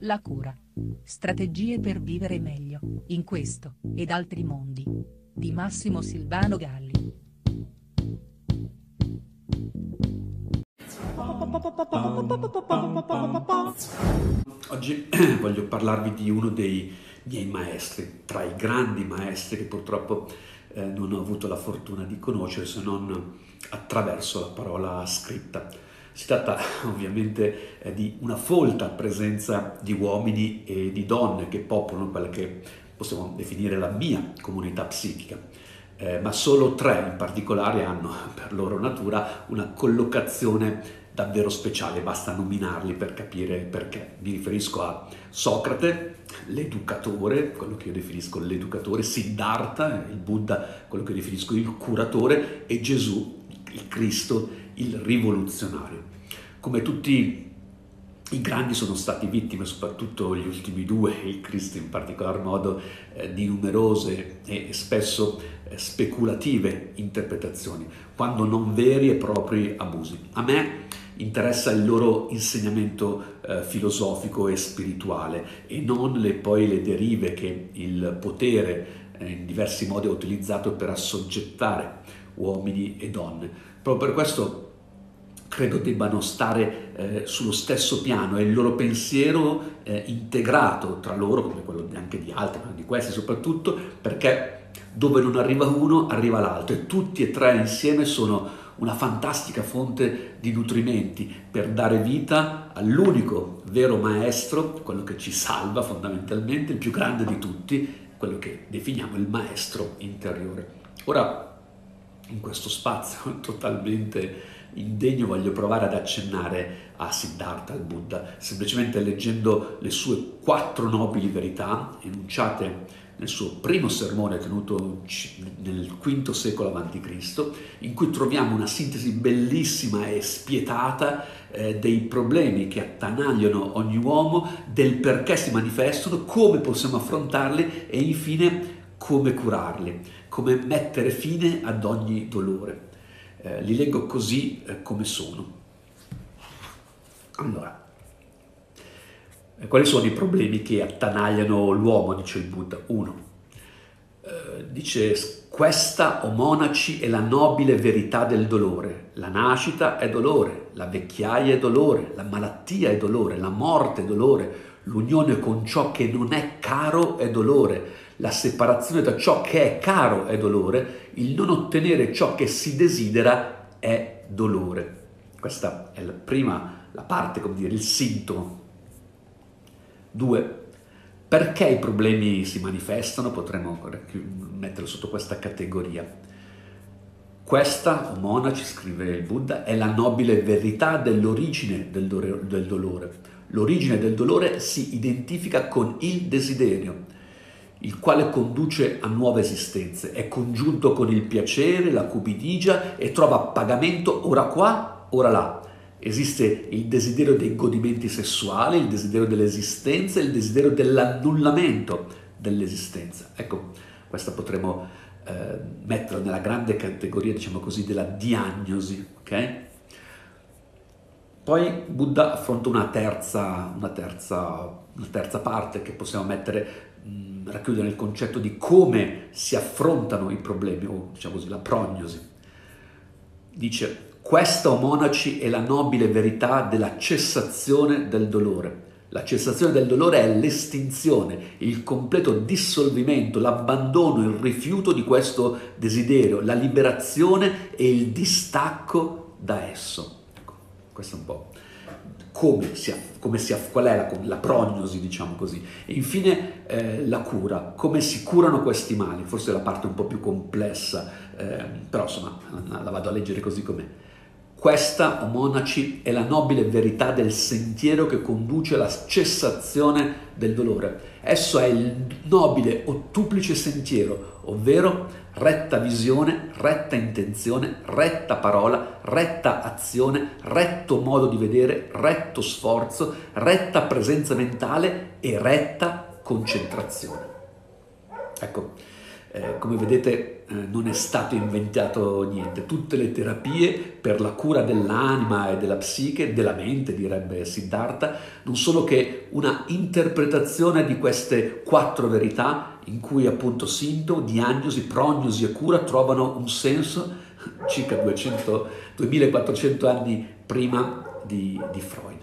La cura. Strategie per vivere meglio, in questo, ed altri mondi. Di Massimo Silvano Galli. Oggi voglio parlarvi di uno dei miei maestri, tra i grandi maestri che purtroppo eh, non ho avuto la fortuna di conoscere se non attraverso la parola scritta. Si tratta ovviamente di una folta presenza di uomini e di donne che popolano quella che possiamo definire la mia comunità psichica. Eh, ma solo tre in particolare hanno per loro natura una collocazione davvero speciale, basta nominarli per capire perché. Mi riferisco a Socrate, l'educatore, quello che io definisco l'educatore, Siddhartha, il Buddha, quello che io definisco il curatore, e Gesù, il Cristo, il rivoluzionario. Come tutti i grandi sono stati vittime, soprattutto gli ultimi due, il Cristo in particolar modo, eh, di numerose e spesso eh, speculative interpretazioni, quando non veri e propri abusi. A me interessa il loro insegnamento eh, filosofico e spirituale e non le, poi le derive che il potere eh, in diversi modi ha utilizzato per assoggettare uomini e donne. Proprio per questo credo debbano stare eh, sullo stesso piano e il loro pensiero eh, integrato tra loro, come quello anche di altri, ma di questi soprattutto, perché dove non arriva uno arriva l'altro e tutti e tre insieme sono una fantastica fonte di nutrimenti per dare vita all'unico vero maestro, quello che ci salva fondamentalmente, il più grande di tutti, quello che definiamo il maestro interiore. Ora, in questo spazio totalmente indegno voglio provare ad accennare a Siddhartha, al Buddha, semplicemente leggendo le sue quattro nobili verità enunciate nel suo primo sermone tenuto nel V secolo a.C., in cui troviamo una sintesi bellissima e spietata eh, dei problemi che attanagliano ogni uomo, del perché si manifestano, come possiamo affrontarli e infine come curarli, come mettere fine ad ogni dolore. Eh, li leggo così eh, come sono. Allora, eh, quali sono i problemi che attanagliano l'uomo, dice il Buddha? Uno, eh, dice questa, o monaci, è la nobile verità del dolore. La nascita è dolore, la vecchiaia è dolore, la malattia è dolore, la morte è dolore, l'unione con ciò che non è caro è dolore, la separazione da ciò che è caro è dolore, il non ottenere ciò che si desidera è dolore. Questa è la prima, la parte, come dire, il sintomo Due, perché i problemi si manifestano? Potremmo metterlo sotto questa categoria. Questa, o monaci, scrive il Buddha, è la nobile verità dell'origine del, do- del dolore. L'origine del dolore si identifica con il desiderio, il quale conduce a nuove esistenze, è congiunto con il piacere, la cupidigia e trova pagamento ora qua, ora là. Esiste il desiderio dei godimenti sessuali, il desiderio dell'esistenza, il desiderio dell'annullamento dell'esistenza. Ecco, questa potremmo eh, metterla nella grande categoria, diciamo così, della diagnosi, ok? Poi Buddha affronta una terza, una terza, una terza parte che possiamo mettere, racchiudere nel concetto di come si affrontano i problemi, o diciamo così, la prognosi. Dice, questa, o monaci, è la nobile verità della cessazione del dolore. La cessazione del dolore è l'estinzione, il completo dissolvimento, l'abbandono, il rifiuto di questo desiderio, la liberazione e il distacco da esso. Ecco, questo è un po' come si, come si qual è la, la, prognosi, diciamo così. E infine eh, la cura, come si curano questi mali, forse è la parte un po' più complessa, eh, però insomma la vado a leggere così com'è. Questa, o monaci, è la nobile verità del sentiero che conduce alla cessazione del dolore. Esso è il nobile ottuplice sentiero, ovvero retta visione, retta intenzione, retta parola, retta azione, retto modo di vedere, retto sforzo, retta presenza mentale e retta concentrazione. Ecco, Eh, come vedete eh, non è stato inventato niente, tutte le terapie per la cura dell'anima e della psiche, della mente direbbe Siddhartha, non sono che una interpretazione di queste quattro verità in cui appunto sintomo, diagnosi, prognosi e cura trovano un senso circa 200, 2400 anni prima di, di Freud.